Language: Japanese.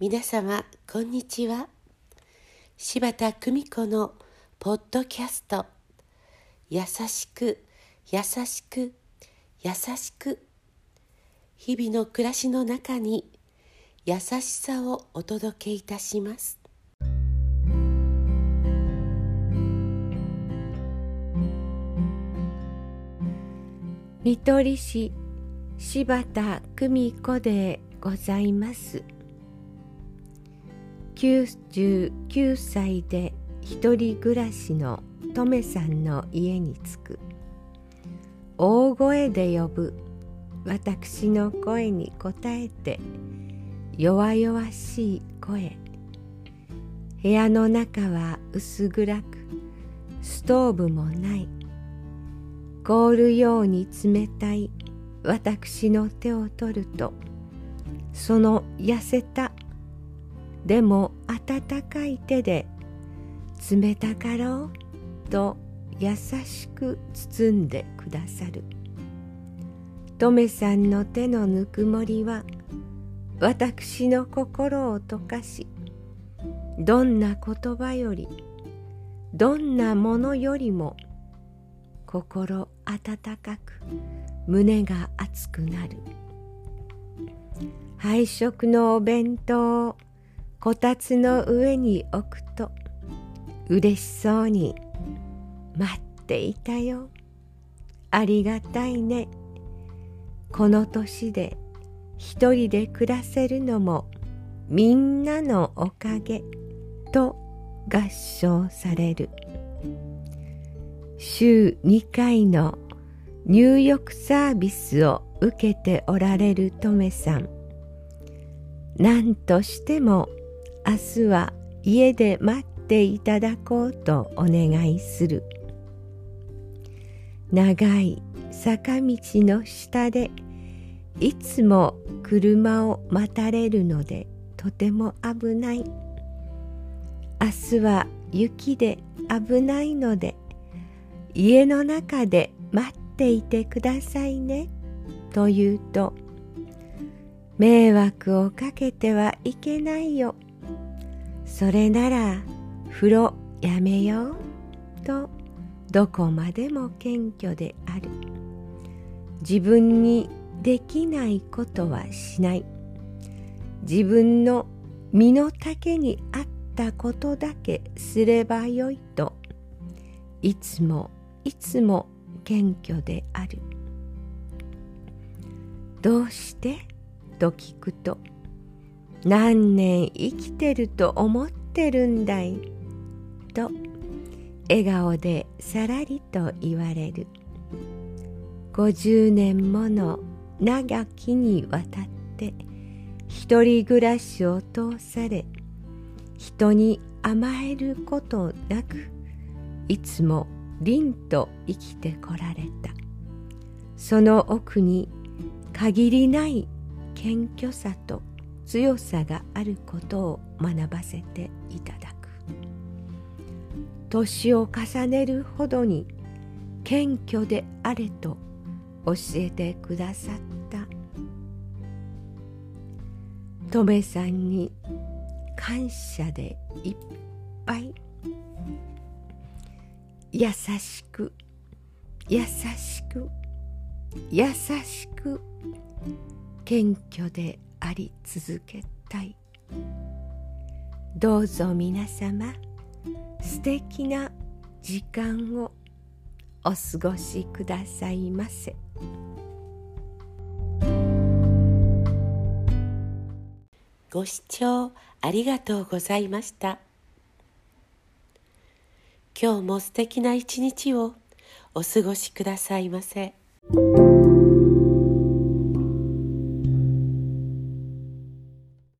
皆様こんにちは。柴田久美子のポッドキャスト。優しく優しく優しく。日々の暮らしの中に優しさをお届けいたします。見取り師柴田久美子でございます。99歳で一人暮らしのトメさんの家に着く。大声で呼ぶ私の声に応えて弱々しい声。部屋の中は薄暗くストーブもない。凍るように冷たい私の手を取るとその痩せたでも温かい手で冷たかろうと優しく包んでくださる。トメさんの手のぬくもりは私の心を溶かしどんな言葉よりどんなものよりも心温かく胸が熱くなる。配食のお弁当こたつの上に置くと嬉しそうに待っていたよ。ありがたいね。この年で一人で暮らせるのもみんなのおかげと合唱される。週2回の入浴サービスを受けておられるトメさん。何としても明日は家で待っていただこうとお願いする。長い坂道の下でいつも車を待たれるのでとても危ない。明日は雪で危ないので家の中で待っていてくださいねと言うと迷惑をかけてはいけないよ。それなら風呂やめよう。とどこまでも謙虚である。自分にできないことはしない。自分の身の丈に合ったことだけすればよいと。いつもいつも謙虚である。どうして？と聞くと何年生きてると思ってるんだい？と笑顔でさらりと言われる。50年もの長きにわたって一人暮らしを通され人に甘えることなくいつも凛と生きてこられた。その奥に限りない謙虚さと強さがあることを学ばせていただく。年を重ねるほどに謙虚であれと教えてくださった。トメさんに感謝でいっぱい。優しく優しく優しく謙虚であり続けたい。どうぞ皆様素敵な時間をお過ごしくださいませ。ご視聴ありがとうございました。今日も素敵な一日をお過ごしくださいませ。